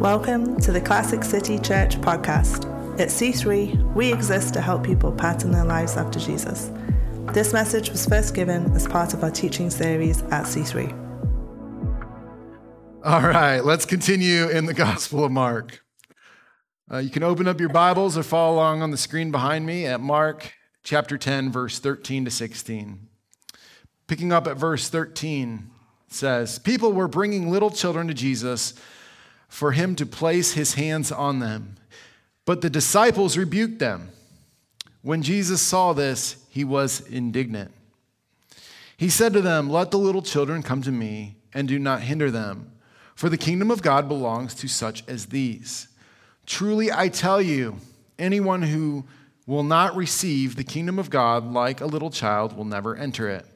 Welcome to the Classic City Church podcast. At C3, we exist to help people pattern their lives after Jesus. This message was first given as part of our teaching series at C3. All right, let's continue in the Gospel of Mark. Uh, you can open up your Bibles or follow along on the screen behind me at Mark chapter 10, verse 13 to 16. Picking up at verse 13 says, People were bringing little children to Jesus for him to place his hands on them. But the disciples rebuked them. When Jesus saw this, he was indignant. He said to them, Let the little children come to me, and do not hinder them, for the kingdom of God belongs to such as these. Truly, I tell you, anyone who will not receive the kingdom of God like a little child will never enter it.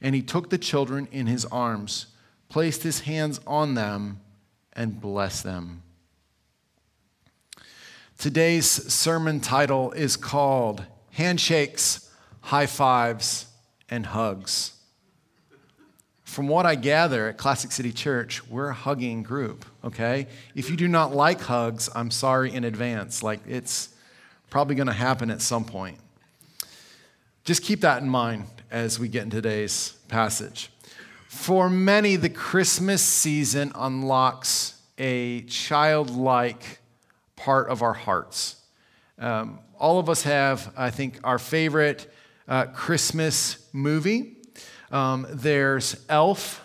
And he took the children in his arms, placed his hands on them, and bless them. Today's sermon title is called Handshakes, High Fives, and Hugs. From what I gather at Classic City Church, we're a hugging group, okay? If you do not like hugs, I'm sorry in advance. Like, it's probably gonna happen at some point. Just keep that in mind as we get in today's passage. For many, the Christmas season unlocks a childlike part of our hearts. Um, all of us have, I think, our favorite uh, Christmas movie. Um, there's Elf,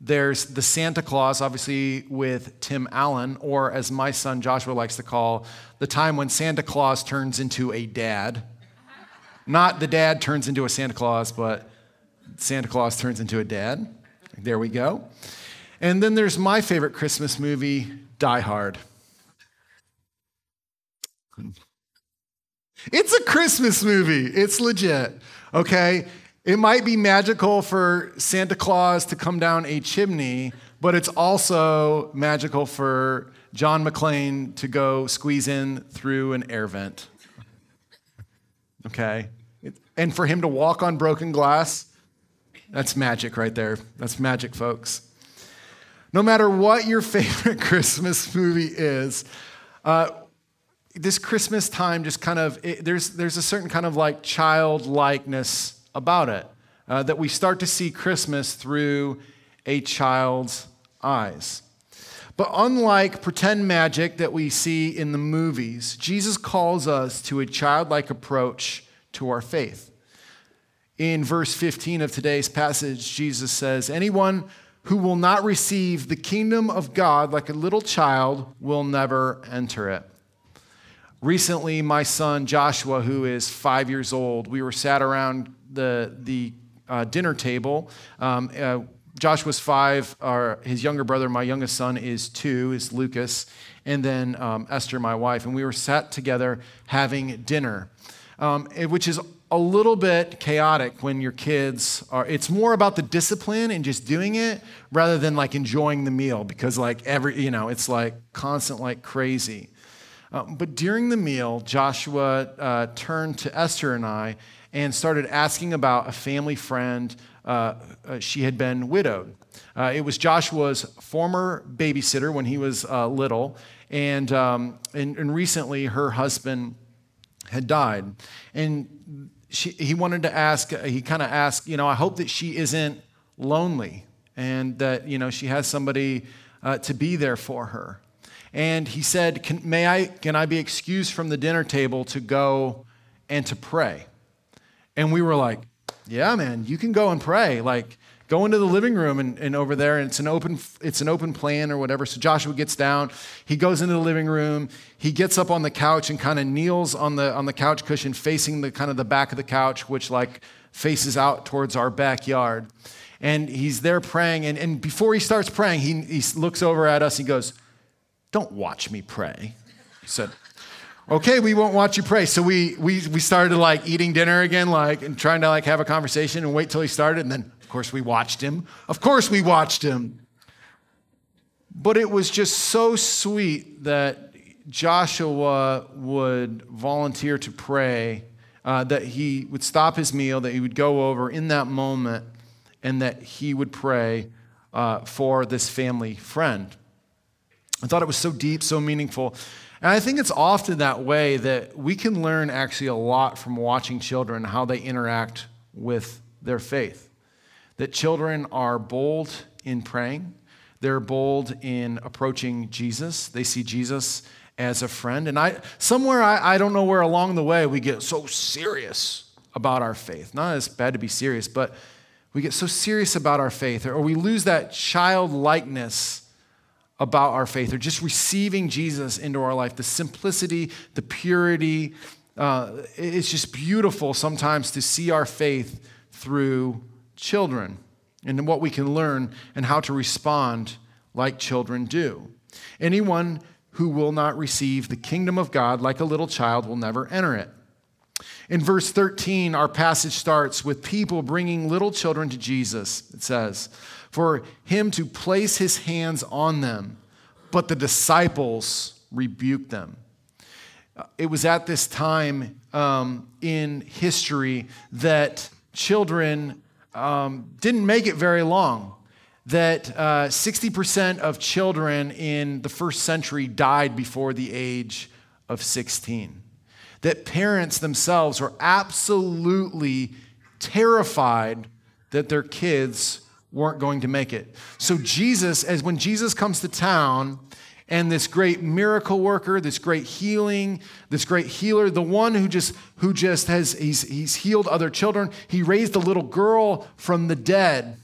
there's the Santa Claus, obviously with Tim Allen, or as my son Joshua likes to call, the time when Santa Claus turns into a dad. Not the dad turns into a Santa Claus, but Santa Claus turns into a dad. There we go. And then there's my favorite Christmas movie, Die Hard. It's a Christmas movie. It's legit, okay? It might be magical for Santa Claus to come down a chimney, but it's also magical for John McClane to go squeeze in through an air vent. Okay? And for him to walk on broken glass, that's magic right there. That's magic, folks. No matter what your favorite Christmas movie is, uh, this Christmas time just kind of, it, there's, there's a certain kind of like childlikeness about it. Uh, that we start to see Christmas through a child's eyes. But unlike pretend magic that we see in the movies, Jesus calls us to a childlike approach to our faith. In verse 15 of today's passage, Jesus says, Anyone who will not receive the kingdom of God like a little child will never enter it. Recently, my son Joshua, who is five years old, we were sat around the, the uh, dinner table. Um, uh, Joshua's five, our, his younger brother, my youngest son, is two, is Lucas, and then um, Esther, my wife. And we were sat together having dinner, um, which is a little bit chaotic when your kids are it's more about the discipline and just doing it rather than like enjoying the meal because like every you know it's like constant like crazy. Um, but during the meal joshua uh, turned to esther and i and started asking about a family friend uh, uh, she had been widowed. Uh, it was joshua's former babysitter when he was uh, little and, um, and, and recently her husband had died and she, he wanted to ask, he kind of asked, you know, I hope that she isn't lonely and that, you know, she has somebody uh, to be there for her. And he said, can, may I, can I be excused from the dinner table to go and to pray? And we were like, yeah, man, you can go and pray. Like, go into the living room and, and over there and it's an open it's an open plan or whatever. So joshua gets down he goes into the living room he gets up on the couch and kind of kneels on the on the couch cushion facing the kind of the back of the couch which like faces out towards our backyard. And he's there praying and, and before he starts praying he, he looks over at us he goes don't watch me pray he said. Okay we won't watch you pray. So we we we started like eating dinner again like and trying to like have a conversation and wait till he started and then course, we watched him. Of course, we watched him. But it was just so sweet that Joshua would volunteer to pray, uh, that he would stop his meal, that he would go over in that moment, and that he would pray uh, for this family friend. I thought it was so deep, so meaningful. And I think it's often that way that we can learn actually a lot from watching children, how they interact with their faith. That children are bold in praying, they're bold in approaching Jesus. They see Jesus as a friend. And I, somewhere, I, I don't know where along the way we get so serious about our faith. Not as bad to be serious, but we get so serious about our faith, or we lose that childlikeness about our faith, or just receiving Jesus into our life. The simplicity, the purity. Uh, it's just beautiful sometimes to see our faith through children and what we can learn and how to respond like children do. Anyone who will not receive the kingdom of God like a little child will never enter it. In verse 13, our passage starts with people bringing little children to Jesus. It says, For him to place his hands on them, but the disciples rebuked them. It was at this time um, in history that children um, didn't make it very long that uh, 60% of children in the first century died before the age of 16. That parents themselves were absolutely terrified that their kids weren't going to make it. So, Jesus, as when Jesus comes to town, and this great miracle worker, this great healing, this great healer, the one who just who just has he's, he's healed other children. He raised a little girl from the dead.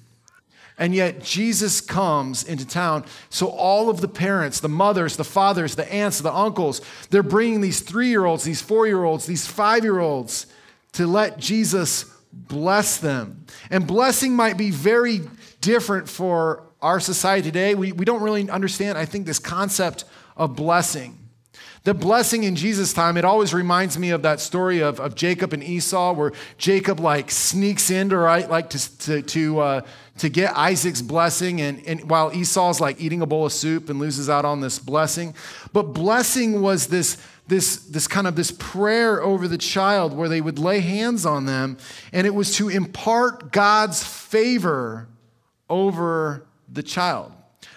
And yet Jesus comes into town. So all of the parents, the mothers, the fathers, the aunts, the uncles, they're bringing these three year olds, these four year olds, these five year olds to let Jesus bless them. And blessing might be very different for our society today. We, we don't really understand, I think, this concept of blessing. The blessing in Jesus' time, it always reminds me of that story of, of Jacob and Esau, where Jacob like sneaks in to right, like to, to, to uh, to get Isaac's blessing, and, and while Esau's like eating a bowl of soup and loses out on this blessing. But blessing was this, this, this kind of this prayer over the child where they would lay hands on them, and it was to impart God's favor over the child.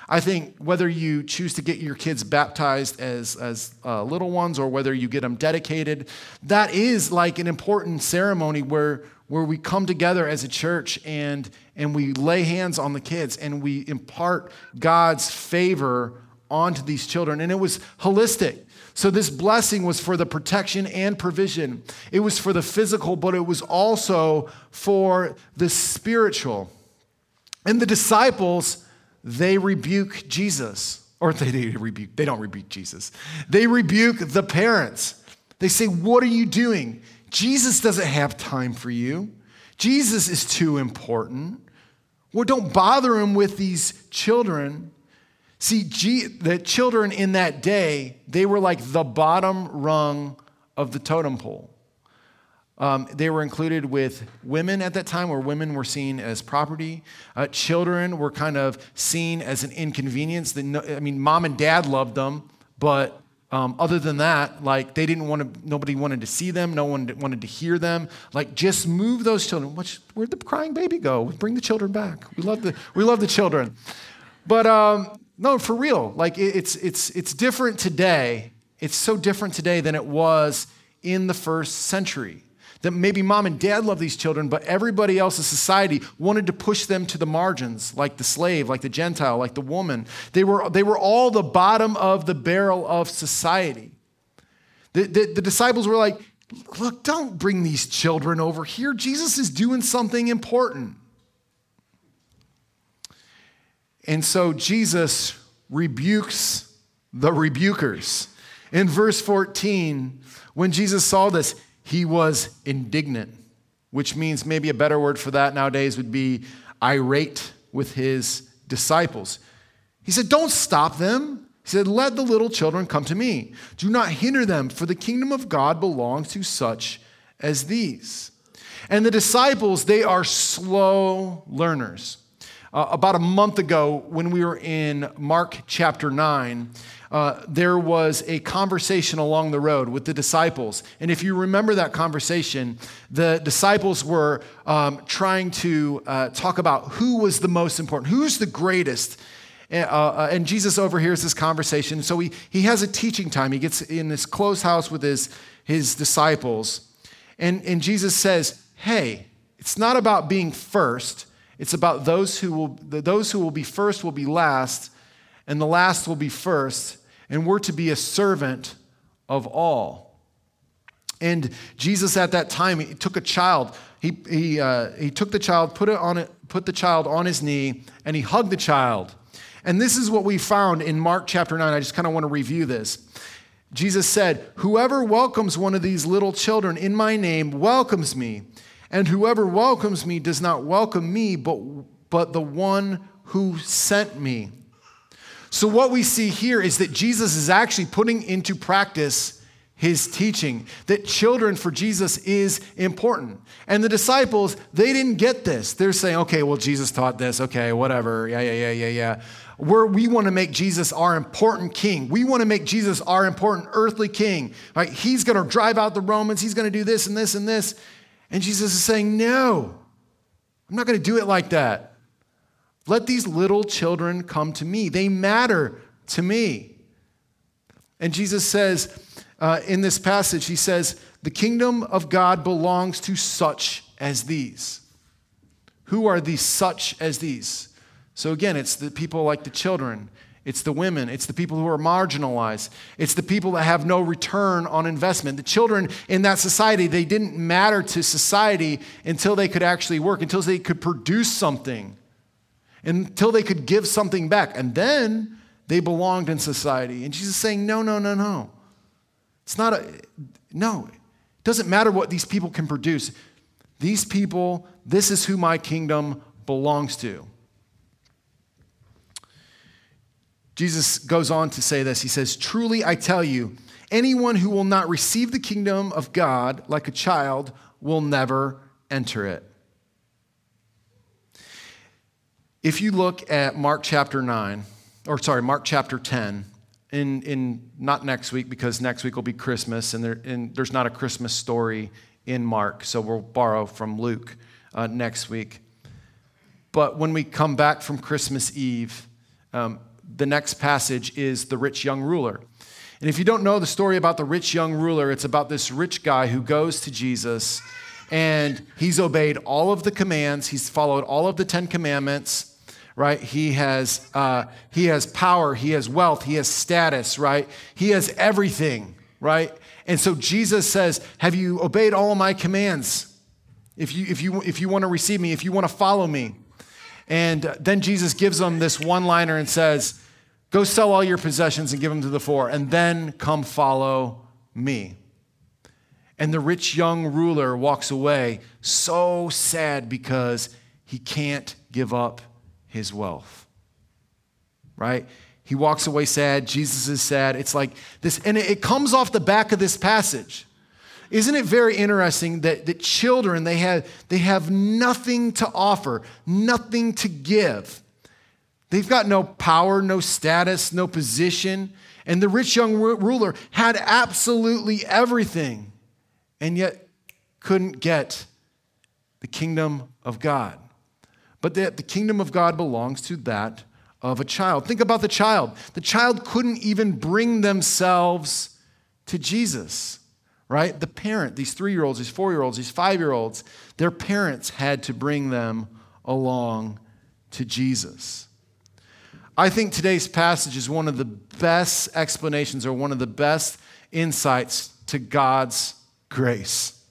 I think whether you choose to get your kids baptized as, as uh, little ones or whether you get them dedicated, that is like an important ceremony where, where we come together as a church and, and we lay hands on the kids and we impart God's favor onto these children. And it was holistic. So, this blessing was for the protection and provision. It was for the physical, but it was also for the spiritual. And the disciples, they rebuke Jesus. Or they, they rebuke, they don't rebuke Jesus. They rebuke the parents. They say, What are you doing? Jesus doesn't have time for you. Jesus is too important. Well, don't bother him with these children. See, G- the children in that day, they were like the bottom rung of the totem pole. Um, they were included with women at that time, where women were seen as property. Uh, children were kind of seen as an inconvenience. I mean, mom and dad loved them, but um, other than that, like they didn't want to, nobody wanted to see them, no one wanted to hear them. Like just move those children. Which, where'd the crying baby go? Bring the children back. We love the, we love the children. But um, no, for real, like it, it's, it's, it's different today. It's so different today than it was in the first century that maybe mom and dad love these children, but everybody else in society wanted to push them to the margins, like the slave, like the Gentile, like the woman. They were, they were all the bottom of the barrel of society. The, the, the disciples were like, look, don't bring these children over here. Jesus is doing something important. And so Jesus rebukes the rebukers. In verse 14, when Jesus saw this, he was indignant, which means maybe a better word for that nowadays would be irate with his disciples. He said, Don't stop them. He said, Let the little children come to me. Do not hinder them, for the kingdom of God belongs to such as these. And the disciples, they are slow learners. Uh, about a month ago, when we were in Mark chapter 9, uh, there was a conversation along the road with the disciples. And if you remember that conversation, the disciples were um, trying to uh, talk about who was the most important, who's the greatest. And, uh, uh, and Jesus overhears this conversation. So he, he has a teaching time. He gets in this closed house with his, his disciples. And, and Jesus says, Hey, it's not about being first. It's about those who will, those who will be first will be last, and the last will be first. And we're to be a servant of all. And Jesus at that time, he took a child. He, he, uh, he took the child, put, it on it, put the child on his knee, and he hugged the child. And this is what we found in Mark chapter 9. I just kind of want to review this. Jesus said, Whoever welcomes one of these little children in my name welcomes me. And whoever welcomes me does not welcome me, but, but the one who sent me. So, what we see here is that Jesus is actually putting into practice his teaching that children for Jesus is important. And the disciples, they didn't get this. They're saying, okay, well, Jesus taught this. Okay, whatever. Yeah, yeah, yeah, yeah, yeah. We're, we want to make Jesus our important king. We want to make Jesus our important earthly king. Right? He's going to drive out the Romans. He's going to do this and this and this. And Jesus is saying, no, I'm not going to do it like that. Let these little children come to me. They matter to me. And Jesus says, uh, in this passage, he says, The kingdom of God belongs to such as these. Who are these such as these? So again, it's the people like the children, it's the women, it's the people who are marginalized, it's the people that have no return on investment. The children in that society, they didn't matter to society until they could actually work, until they could produce something, until they could give something back. And then they belonged in society. And Jesus is saying, No, no, no, no. It's not a, no, it doesn't matter what these people can produce. These people, this is who my kingdom belongs to. Jesus goes on to say this. He says, Truly I tell you, anyone who will not receive the kingdom of God like a child will never enter it. If you look at Mark chapter 9, or sorry, Mark chapter 10, in, in not next week because next week will be Christmas and, there, and there's not a Christmas story in Mark, so we'll borrow from Luke uh, next week. But when we come back from Christmas Eve, um, the next passage is the rich young ruler. And if you don't know the story about the rich young ruler, it's about this rich guy who goes to Jesus and he's obeyed all of the commands, he's followed all of the Ten Commandments right? He has, uh, he has power, he has wealth, he has status, right? He has everything, right? And so Jesus says, Have you obeyed all my commands? If you, if you, if you want to receive me, if you want to follow me. And uh, then Jesus gives them this one liner and says, Go sell all your possessions and give them to the poor, and then come follow me. And the rich young ruler walks away so sad because he can't give up his wealth. Right? He walks away sad. Jesus is sad. It's like this, and it comes off the back of this passage. Isn't it very interesting that, that children, they have, they have nothing to offer, nothing to give. They've got no power, no status, no position. And the rich young ruler had absolutely everything and yet couldn't get the kingdom of God but that the kingdom of God belongs to that of a child. Think about the child. The child couldn't even bring themselves to Jesus, right? The parent, these three year olds, these four year olds, these five year olds, their parents had to bring them along to Jesus. I think today's passage is one of the best explanations or one of the best insights to God's grace.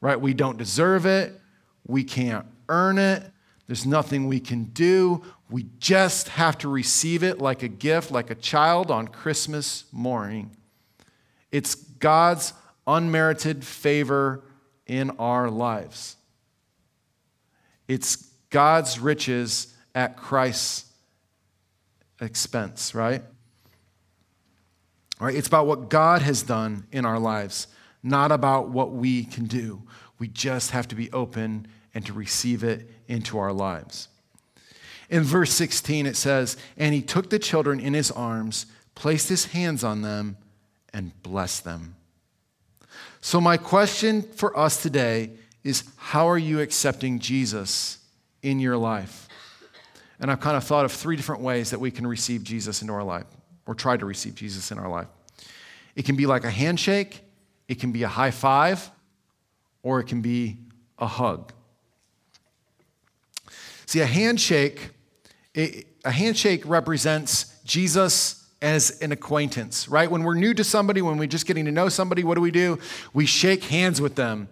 Right? We don't deserve it. We can't earn it. There's nothing we can do. We just have to receive it like a gift, like a child on Christmas morning. It's God's unmerited favor in our lives. It's God's riches at Christ's expense, right? All right, it's about what God has done in our lives, not about what we can do. We just have to be open and to receive it into our lives. In verse 16, it says, And he took the children in his arms, placed his hands on them, and blessed them. So, my question for us today is how are you accepting Jesus in your life? and I've kind of thought of three different ways that we can receive Jesus into our life or try to receive Jesus in our life. It can be like a handshake, it can be a high five, or it can be a hug. See, a handshake, a handshake represents Jesus as an acquaintance, right? When we're new to somebody, when we're just getting to know somebody, what do we do? We shake hands with them,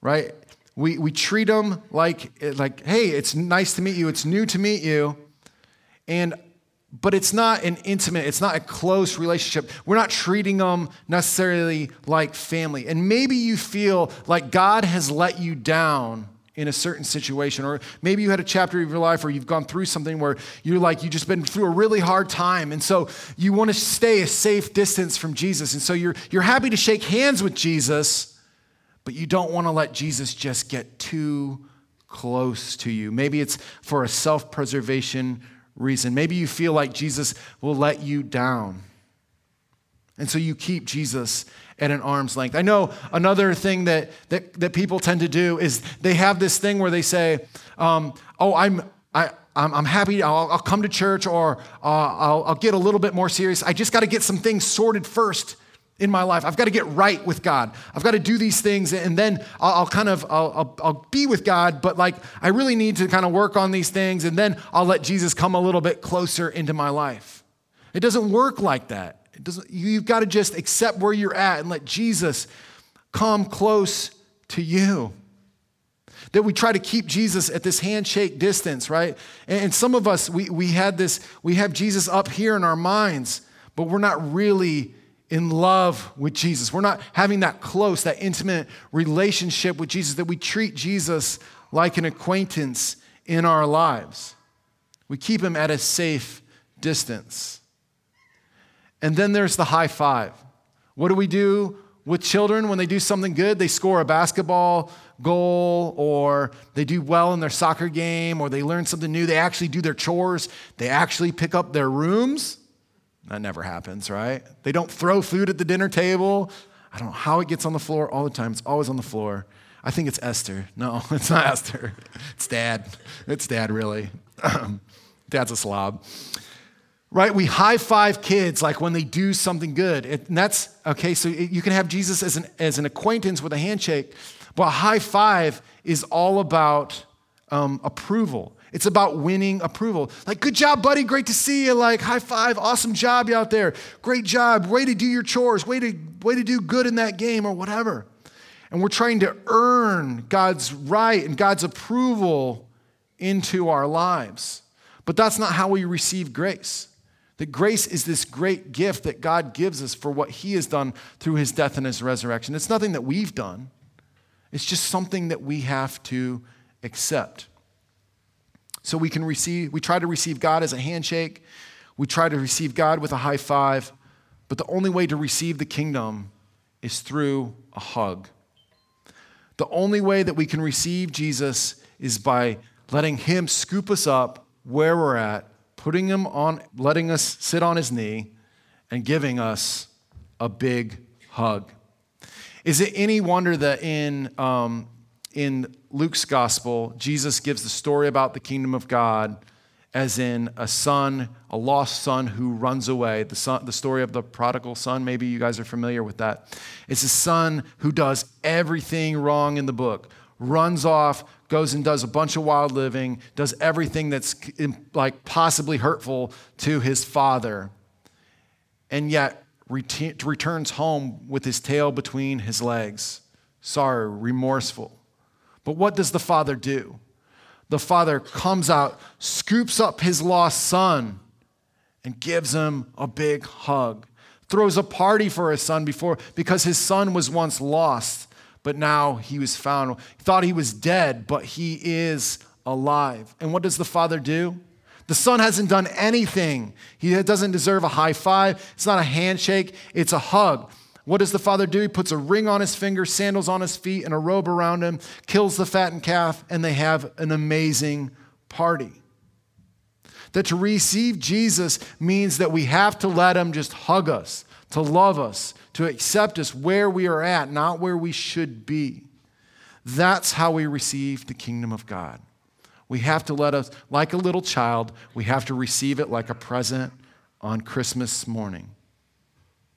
right? We, we treat them like, like, hey, it's nice to meet you, it's new to meet you. And but it's not an intimate, it's not a close relationship. We're not treating them necessarily like family. And maybe you feel like God has let you down in a certain situation, or maybe you had a chapter of your life where you've gone through something where you're like, you've just been through a really hard time. And so you want to stay a safe distance from Jesus. And so you're, you're happy to shake hands with Jesus, but you don't want to let Jesus just get too close to you. Maybe it's for a self preservation reason. Maybe you feel like Jesus will let you down. And so you keep Jesus at an arm's length. I know another thing that, that, that people tend to do is they have this thing where they say, um, Oh, I'm, I, I'm, I'm happy, I'll, I'll, come to church or uh, I'll, I'll get a little bit more serious. I just got to get some things sorted first in my life. I've got to get right with God. I've got to do these things, and then I'll, I'll kind of I'll, I'll, I'll, be with God. But like I really need to kind of work on these things, and then I'll let Jesus come a little bit closer into my life. It doesn't work like that. It doesn't. You've got to just accept where you're at and let Jesus come close to you. That we try to keep Jesus at this handshake distance, right? And some of us, we, we had this, we have Jesus up here in our minds, but we're not really in love with Jesus. We're not having that close, that intimate relationship with Jesus, that we treat Jesus like an acquaintance in our lives. We keep him at a safe distance. And then there's the high five. What do we do with children when they do something good? They score a basketball goal, or they do well in their soccer game, or they learn something new. They actually do their chores, they actually pick up their rooms. That never happens, right? They don't throw food at the dinner table. I don't know how it gets on the floor all the time. It's always on the floor. I think it's Esther. No, it's not Esther. It's dad. It's dad, really. Dad's a slob. Right? We high five kids like when they do something good. And that's okay. So you can have Jesus as an, as an acquaintance with a handshake, but a high five is all about um, approval. It's about winning approval. Like, good job, buddy. Great to see you. Like, high five. Awesome job out there. Great job. Way to do your chores. Way to, way to do good in that game or whatever. And we're trying to earn God's right and God's approval into our lives. But that's not how we receive grace. That grace is this great gift that God gives us for what He has done through His death and His resurrection. It's nothing that we've done, it's just something that we have to accept. So we can receive, we try to receive God as a handshake, we try to receive God with a high five, but the only way to receive the kingdom is through a hug. The only way that we can receive Jesus is by letting Him scoop us up where we're at, putting Him on, letting us sit on His knee, and giving us a big hug. Is it any wonder that in um, in Luke's gospel, Jesus gives the story about the kingdom of God as in a son, a lost son who runs away. The, son, the story of the prodigal son, maybe you guys are familiar with that. It's a son who does everything wrong in the book, runs off, goes and does a bunch of wild living, does everything that's like possibly hurtful to his father, and yet returns home with his tail between his legs, sorry, remorseful. But what does the father do? The father comes out, scoops up his lost son, and gives him a big hug. Throws a party for his son before because his son was once lost, but now he was found. He thought he was dead, but he is alive. And what does the father do? The son hasn't done anything. He doesn't deserve a high five. It's not a handshake, it's a hug. What does the father do? He puts a ring on his finger, sandals on his feet, and a robe around him, kills the fattened calf, and they have an amazing party. That to receive Jesus means that we have to let him just hug us, to love us, to accept us where we are at, not where we should be. That's how we receive the kingdom of God. We have to let us, like a little child, we have to receive it like a present on Christmas morning.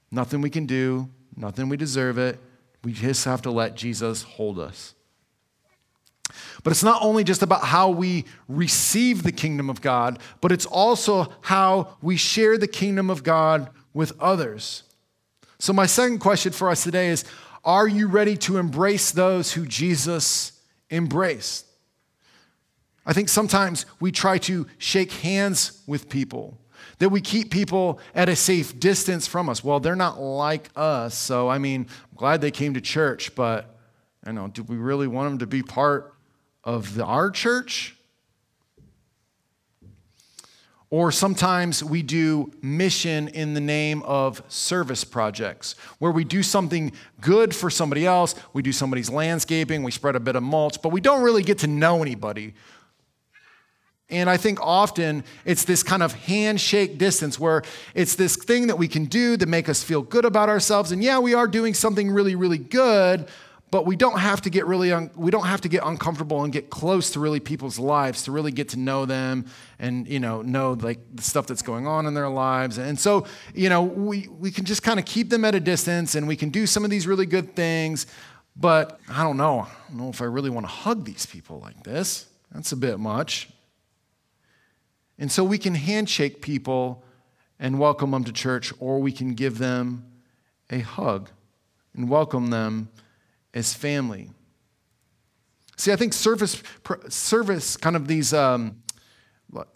Nothing we can do, nothing we deserve it. We just have to let Jesus hold us. But it's not only just about how we receive the kingdom of God, but it's also how we share the kingdom of God with others. So, my second question for us today is Are you ready to embrace those who Jesus embraced? I think sometimes we try to shake hands with people, that we keep people at a safe distance from us. Well, they're not like us, so I mean, I'm glad they came to church, but I know, do we really want them to be part of the, our church? Or sometimes we do mission in the name of service projects, where we do something good for somebody else. We do somebody's landscaping, we spread a bit of mulch, but we don't really get to know anybody. And I think often it's this kind of handshake distance where it's this thing that we can do to make us feel good about ourselves. And yeah, we are doing something really, really good, but we don't have to get really un- we don't have to get uncomfortable and get close to really people's lives to really get to know them and you know know like the stuff that's going on in their lives. And so you know we we can just kind of keep them at a distance and we can do some of these really good things. But i don't know i don't know if i really want to hug these people like this. That's a bit much. And so we can handshake people and welcome them to church or we can give them a hug and welcome them as family. See, I think service, service kind of these um,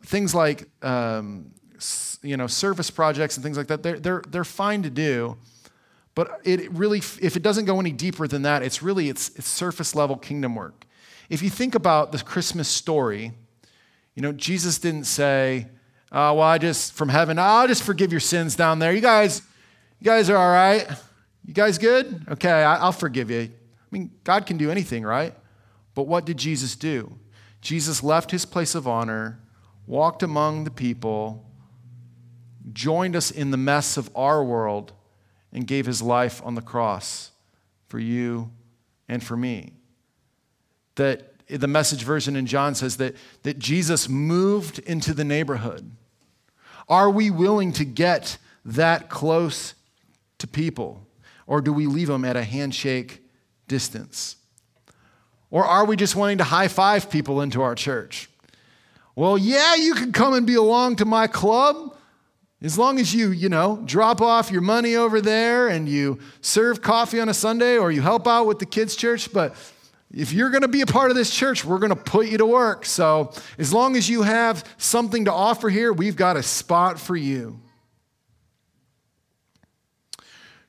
things like, um, you know, service projects and things like that, they're, they're, they're fine to do. But it really, if it doesn't go any deeper than that, it's really, it's, it's surface level kingdom work. If you think about the Christmas story, you know, Jesus didn't say, oh, well, I just, from heaven, I'll just forgive your sins down there. You guys, you guys are all right? You guys good? Okay, I'll forgive you. I mean, God can do anything, right? But what did Jesus do? Jesus left his place of honor, walked among the people, joined us in the mess of our world, and gave his life on the cross for you and for me. That the message version in John says that, that Jesus moved into the neighborhood. Are we willing to get that close to people? Or do we leave them at a handshake distance? Or are we just wanting to high five people into our church? Well, yeah, you can come and be along to my club as long as you, you know, drop off your money over there and you serve coffee on a Sunday or you help out with the kids' church. But if you're going to be a part of this church, we're going to put you to work. So as long as you have something to offer here, we've got a spot for you.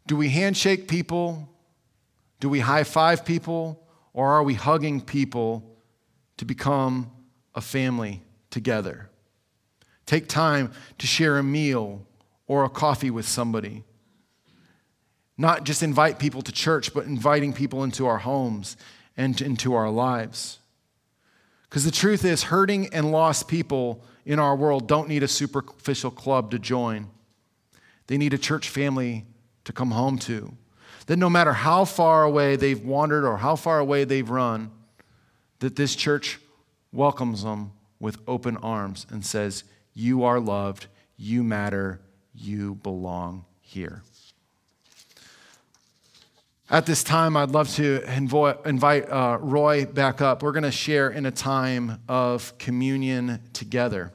Do we handshake people do we high five people or are we hugging people to become a family together? Take time to share a meal or a coffee with somebody. Not just invite people to church, but inviting people into our homes and into our lives. Because the truth is, hurting and lost people in our world don't need a superficial club to join, they need a church family to come home to. That no matter how far away they've wandered or how far away they've run, that this church welcomes them with open arms and says, You are loved, you matter, you belong here. At this time, I'd love to invite uh, Roy back up. We're going to share in a time of communion together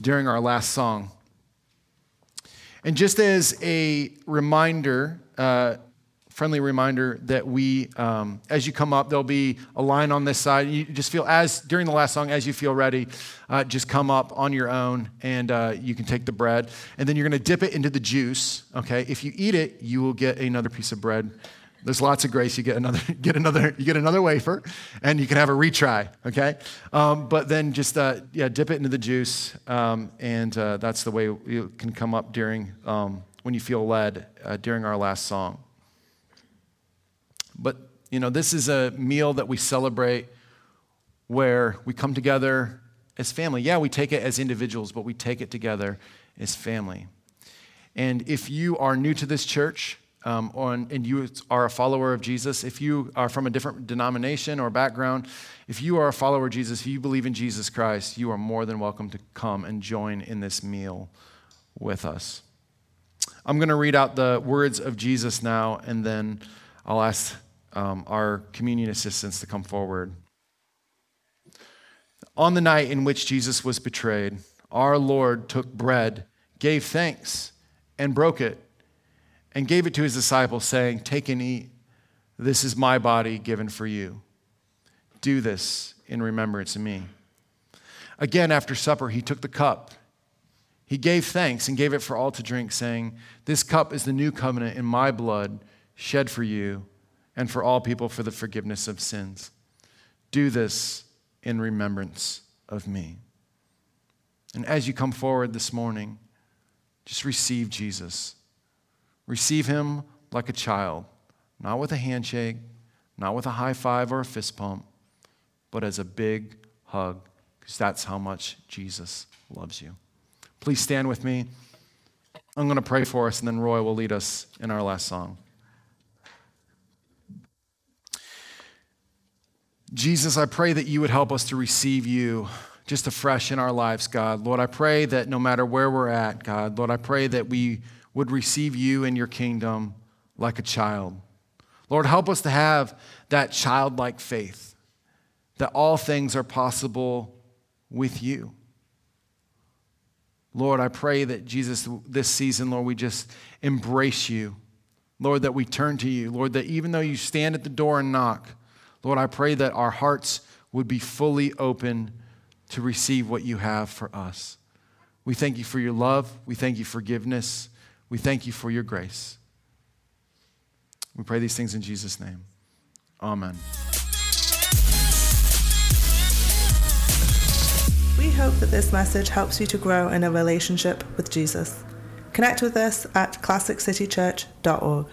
during our last song. And just as a reminder, uh, friendly reminder that we, um, as you come up, there'll be a line on this side. You just feel as during the last song, as you feel ready, uh, just come up on your own, and uh, you can take the bread, and then you're going to dip it into the juice. Okay, if you eat it, you will get another piece of bread there's lots of grace. You get another, get another, you get another wafer, and you can have a retry. Okay, um, but then just uh, yeah, dip it into the juice, um, and uh, that's the way you can come up during um, when you feel led uh, during our last song. But you know, this is a meal that we celebrate where we come together as family. Yeah, we take it as individuals, but we take it together as family. And if you are new to this church, um, on, and you are a follower of Jesus, if you are from a different denomination or background, if you are a follower of Jesus, if you believe in Jesus Christ, you are more than welcome to come and join in this meal with us. I'm going to read out the words of Jesus now, and then I'll ask um, our communion assistants to come forward. On the night in which Jesus was betrayed, our Lord took bread, gave thanks, and broke it, and gave it to his disciples, saying, Take and eat. This is my body given for you. Do this in remembrance of me. Again, after supper, he took the cup. He gave thanks and gave it for all to drink, saying, This cup is the new covenant in my blood, shed for you and for all people for the forgiveness of sins. Do this in remembrance of me. And as you come forward this morning, just receive Jesus. Receive him like a child, not with a handshake, not with a high five or a fist pump, but as a big hug, because that's how much Jesus loves you. Please stand with me. I'm going to pray for us, and then Roy will lead us in our last song. Jesus, I pray that you would help us to receive you just afresh in our lives, God. Lord, I pray that no matter where we're at, God, Lord, I pray that we would receive you in your kingdom like a child. Lord, help us to have that childlike faith that all things are possible with you. Lord, I pray that Jesus, this season, Lord, we just embrace you. Lord, that we turn to you. Lord, that even though you stand at the door and knock, Lord, I pray that our hearts would be fully open to receive what you have for us. We thank you for your love. We thank you for forgiveness. We thank you for your grace. We pray these things in Jesus' name. Amen. We hope that this message helps you to grow in a relationship with Jesus. Connect with us at classiccitychurch.org.